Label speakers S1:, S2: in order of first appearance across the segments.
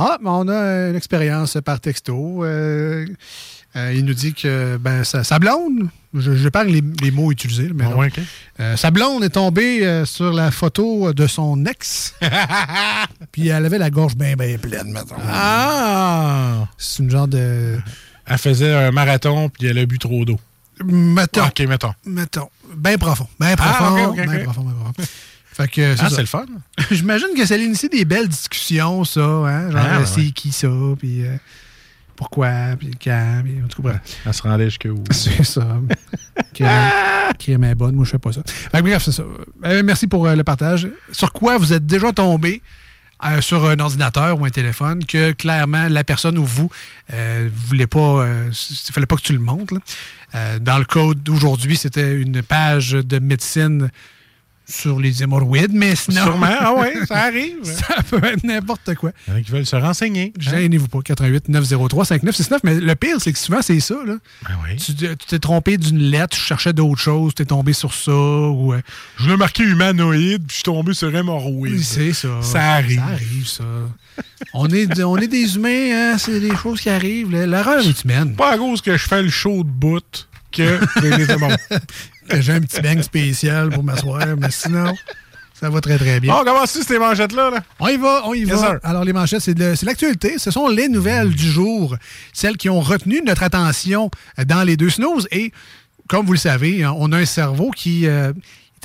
S1: Ah, mais on a une expérience par texto. Euh, euh, il nous dit que ben, sa, sa blonde, je, je parle les, les mots utilisés, mais
S2: Ah
S1: non.
S2: ouais, ok.
S1: Euh, sa blonde est tombée sur la photo de son ex. Puis elle avait la gorge bien, bien pleine, mettons.
S2: Ah!
S1: C'est une genre de.
S2: Elle faisait un marathon, puis elle a bu trop d'eau.
S1: Mettons.
S2: OK, mettons.
S1: Mettons. Bien profond. Bien
S2: Ah,
S1: profond.
S2: ok.
S1: profond, bien profond. Fait que,
S2: Ah, c'est le fun.
S1: J'imagine que ça initie des belles discussions, ça. Hein? Genre,
S2: Ah, ouais.
S1: c'est qui ça, puis euh, pourquoi, puis quand, puis en tout cas, bref.
S2: Elle se rendait jusqu'où?
S1: C'est ça. Qui est bonne, moi je fais pas ça. Fait que bref, c'est ça. Euh, merci pour euh, le partage. Sur quoi vous êtes déjà tombé euh, sur un ordinateur ou un téléphone que clairement la personne ou vous euh, voulait pas, euh, il fallait pas que tu le montres. dans le code d'aujourd'hui, c'était une page de médecine sur les hémorroïdes, mais sinon.
S2: Sûrement. Ah ouais, ça arrive.
S1: ça peut être n'importe quoi.
S2: Il y en a qui veulent se renseigner. hein?
S1: Gênez-vous pas, 88 903 5969. Mais le pire, c'est que souvent, c'est ça. Là.
S2: Ben oui.
S1: Tu t'es trompé d'une lettre, tu cherchais d'autres choses, tu es tombé sur ça. Ou, euh,
S2: Je voulais marquer humanoïde, puis je suis tombé sur hémorroïde.
S1: c'est ça.
S2: Ça arrive.
S1: Ça arrive, ça. on, est, on est des humains, hein, c'est des choses qui arrivent. là. L'erreur est humaine.
S2: Pas à cause que je fais le show de bout que les hémorroïdes.
S1: J'ai un petit bang spécial pour m'asseoir, mais sinon, ça va très, très bien.
S2: Bon, comment c'est ces manchettes-là? Là?
S1: On y va, on y
S2: Yes,
S1: va.
S2: sir.
S1: Alors, les manchettes, c'est l'actualité. Ce sont les nouvelles du jour, celles qui ont retenu notre attention euh, dans les deux snooze. Et comme vous le savez, hein, on a un cerveau qui. euh,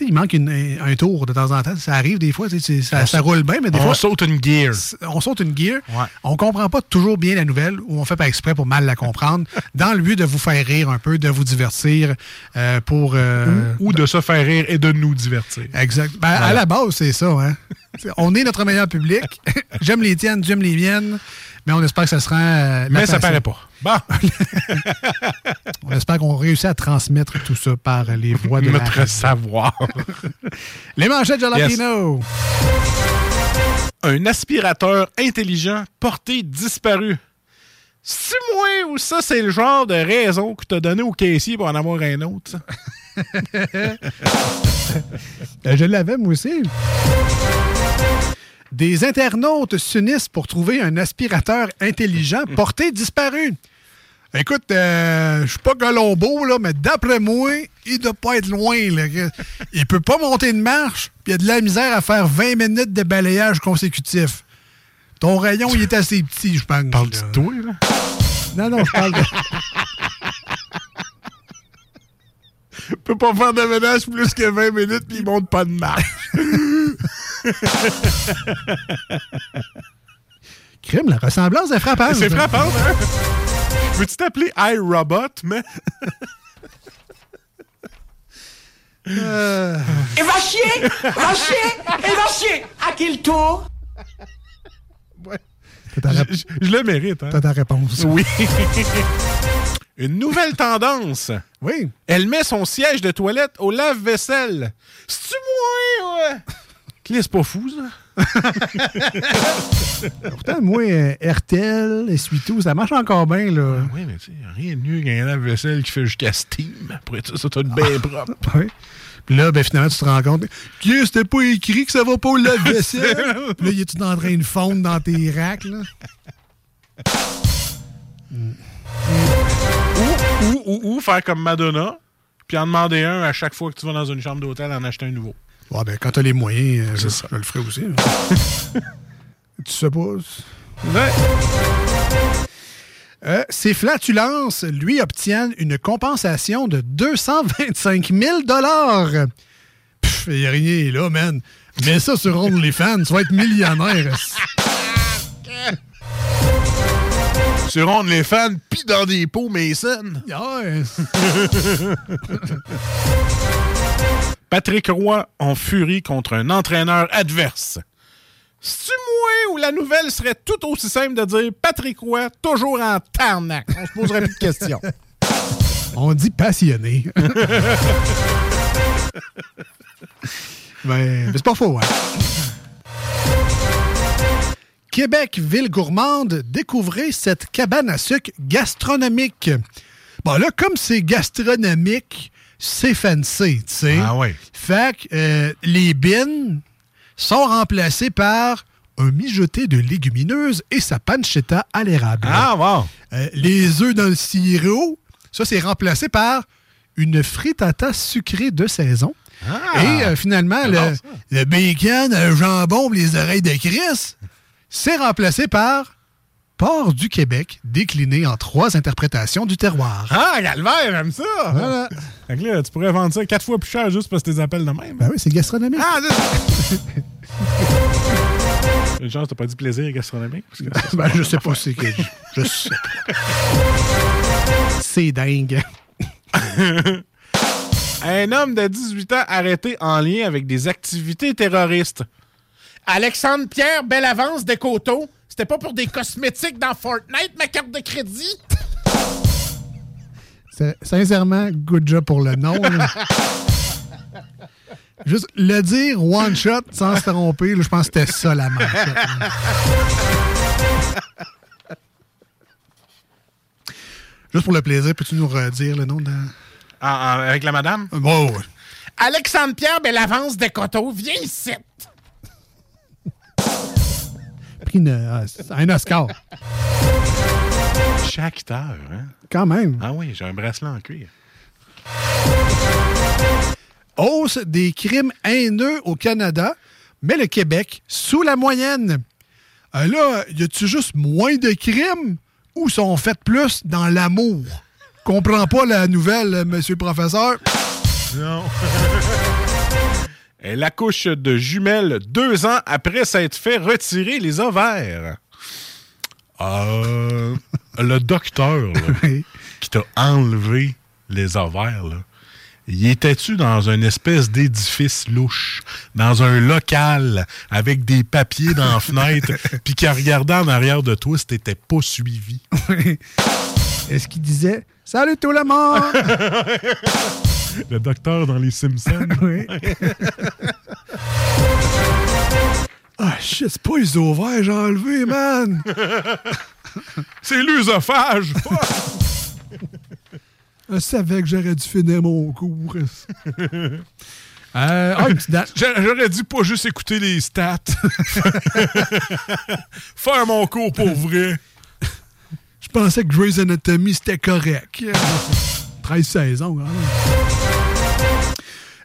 S1: il manque une- un, tour de temps en temps. Ça arrive des fois, ça, ça roule bien, mais des
S2: On
S1: fois.
S2: saute une gear.
S1: On saute une gear.
S2: Ouais.
S1: On comprend pas toujours bien la nouvelle ou on fait pas exprès pour mal la comprendre, dans le but de vous faire rire un peu, de vous divertir, euh, pour. euh,
S2: Ou de se faire rire et de nous divertir.
S1: Exact. Ben, À la base, c'est ça. Hein? On est notre meilleur public. J'aime les tiennes, tu aimes les miennes. Mais on espère que ça sera. euh,
S2: Mais ça paraît pas. Bon,
S1: On espère qu'on réussit à transmettre tout ça par les voix de
S2: notre savoir.
S1: Les manchettes Jalapino.
S2: Un aspirateur intelligent porté disparu. C'est moi ou ça, c'est le genre de raison que t'as donné au caissier pour en avoir un autre?
S1: Euh, je l'avais, moi aussi. Des internautes s'unissent pour trouver un aspirateur intelligent porté disparu. Écoute, euh, je suis pas Colombo, là, mais d'après moi, il doit pas être loin. Là. Il peut pas monter une marche, puis il y a de la misère à faire 20 minutes de balayage consécutif. Ton rayon, il est assez petit, je pense.
S2: Parle-tu de toi, là?
S1: Non, non, je parle de...
S2: peut pas faire de ménage plus que 20 minutes puis il monte pas de marche.
S1: Crime, la ressemblance est frappante.
S2: C'est frappant, hein? Veux-tu t'appeler iRobot, mais...
S1: Euh,
S3: Et va chier Va chier Et va chier À quel tour?
S1: Ta, rép-
S2: Je, je le mérite, hein?
S1: t'as ta réponse.
S2: Oui. Une nouvelle tendance.
S1: Oui.
S2: Elle met son siège de toilette au lave-vaisselle. C'est-tu moi, ouais? Clé, c'est pas fou, ça?
S1: Pourtant, moi, RTL, Essuie-tout, ça marche encore bien, là.
S2: Oui, mais tu sais, rien de mieux qu'un lave-vaisselle qui fait jusqu'à Steam. Être ça, ça être bien propre.
S1: Oui. Puis là, ben, finalement, tu te rends compte, que c'était pas écrit que ça va pas au lave-vaisselle. Là, il est-tu en train de fondre dans tes racks, là?
S2: Ou, ou, ou faire comme Madonna, puis en demander un à chaque fois que tu vas dans une chambre d'hôtel, en acheter un nouveau.
S1: Ouais, ben, quand t'as les moyens, euh, je,
S2: ça.
S1: je le ferai aussi. hein. tu pas?
S2: Ouais.
S1: Euh, ces flatulences, lui, obtiennent une compensation de 225 000 Pff, y a rien là, man. Mets ça sur OnlyFans, tu vas être millionnaire.
S2: Sur on les fans, pis dans des pots Mason.
S1: Ouais.
S2: Patrick Roy en furie contre un entraîneur adverse. C'est-tu moi ou la nouvelle serait tout aussi simple de dire Patrick Roy, toujours en tarnac? On se poserait plus de questions.
S1: On dit passionné. mais, mais c'est pas faux, hein? Québec, ville gourmande, découvrez cette cabane à sucre gastronomique. Bon, là, comme c'est gastronomique, c'est fancy, tu sais.
S2: Ah ouais.
S1: Fait que euh, les bines sont remplacées par un mijoté de légumineuses et sa pancetta à l'érable.
S2: Ah, wow.
S1: Euh, les œufs dans le sirop, ça, c'est remplacé par une frittata sucrée de saison.
S2: Ah,
S1: Et euh, finalement, le, le bacon, le jambon, les oreilles de Chris, c'est remplacé par porc du Québec, décliné en trois interprétations du terroir.
S2: Ah, Galvert, j'aime ça!
S1: Voilà.
S2: Fait que là, tu pourrais vendre ça quatre fois plus cher juste parce que tu les appelles de même.
S1: Ben oui, c'est gastronomique.
S2: Ah, Une chance, t'as pas dit plaisir gastronomique? Parce que ça,
S1: Ben, je sais pas, c'est que je, je sais pas. C'est dingue.
S2: Un homme de 18 ans arrêté en lien avec des activités terroristes. Alexandre Pierre, belle avance des coteaux. C'était pas pour des cosmétiques dans Fortnite, ma carte de crédit?
S1: C'est- Sincèrement, good job pour le nom. là. Juste le dire one shot sans se tromper, je pense que c'était ça la manchette. Juste pour le plaisir, peux-tu nous redire le nom de.
S2: Ah, ah, avec la madame?
S1: Bon, ouais.
S2: Alexandre Pierre, belle avance des coteaux. Viens ici.
S1: Pris une- ah, un Oscar.
S2: Chaque heure, hein?
S1: Quand même.
S2: Ah oui, j'ai un bracelet en cuir.
S1: Hausse des crimes haineux au Canada, mais le Québec sous la moyenne. Euh, là, y a-tu juste moins de crimes ou sont faits plus dans l'amour? Comprends pas la nouvelle, euh, monsieur le professeur?
S2: Non. Elle accouche de jumelles deux ans après s'être fait retirer les ovaires. Euh, le docteur là, qui t'a enlevé les ovaires, là, y étais-tu dans une espèce d'édifice louche, dans un local avec des papiers dans la fenêtre, puis qui regardait en arrière de toi si t'étais pas suivi?
S1: Est-ce qu'il disait Salut tout le monde?
S2: Le docteur dans les Simpsons.
S1: oui. ah shit, c'est pas les ovaires j'ai enlevé, man!
S2: C'est l'œsophage!
S1: Je savais que j'aurais dû finir mon cours. euh, ah,
S2: J'aurais dû pas juste écouter les stats. Faire mon cours pour vrai.
S1: Je pensais que Grey's Anatomy, c'était correct. 13 saisons, quand même.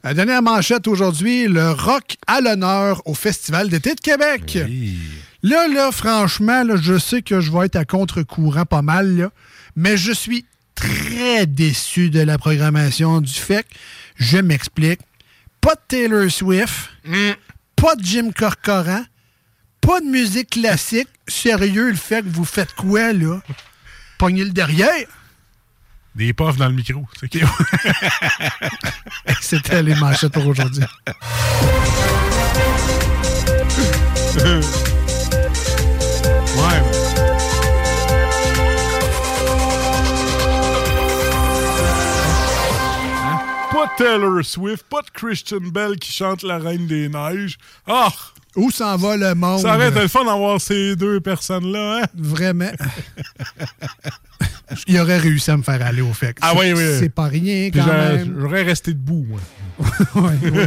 S1: La dernière manchette aujourd'hui, le rock à l'honneur au Festival d'été de Québec. Là, là, franchement, là, je sais que je vais être à contre-courant pas mal, là, mais je suis très déçu de la programmation du FEC. Je m'explique. Pas de Taylor Swift, pas de Jim Corcoran, pas de musique classique. Sérieux, le fait que vous faites quoi, là? Pognez le derrière.
S2: Des puffs dans le micro. c'est qui?
S1: C'était les manchettes pour aujourd'hui.
S2: Ouais. Pas Taylor Swift, pas de Christian Bell qui chante La Reine des Neiges. Ah!
S1: Où s'en va le monde?
S2: Ça aurait été le fun d'avoir ces deux personnes-là, hein?
S1: Vraiment. Il aurait réussi à me faire aller au fait.
S2: Ah oui, oui.
S1: C'est pas rien, quand
S2: j'aurais-
S1: même.
S2: J'aurais resté debout, moi.
S1: Ouais, ouais.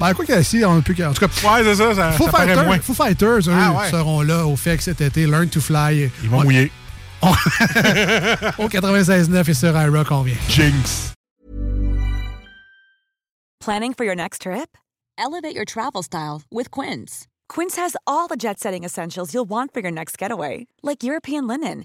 S1: ben, quoi qu'il y a ici, on peut. En tout cas,
S2: Ouais, c'est ça, ça,
S1: Foo,
S2: ça
S1: Fighters,
S2: moins.
S1: Foo Fighters, eux,
S2: Ah ouais.
S1: seront là au FEC cet été. Learn to Fly.
S2: Ils vont
S1: Ouais,
S2: mouiller.
S1: Au 96.9 et sur iRock, on vient.
S2: Jinx.
S4: Planning for your next trip? Elevate your travel style with Quince. Quince has all the jet setting essentials you'll want for your next getaway, like European linen,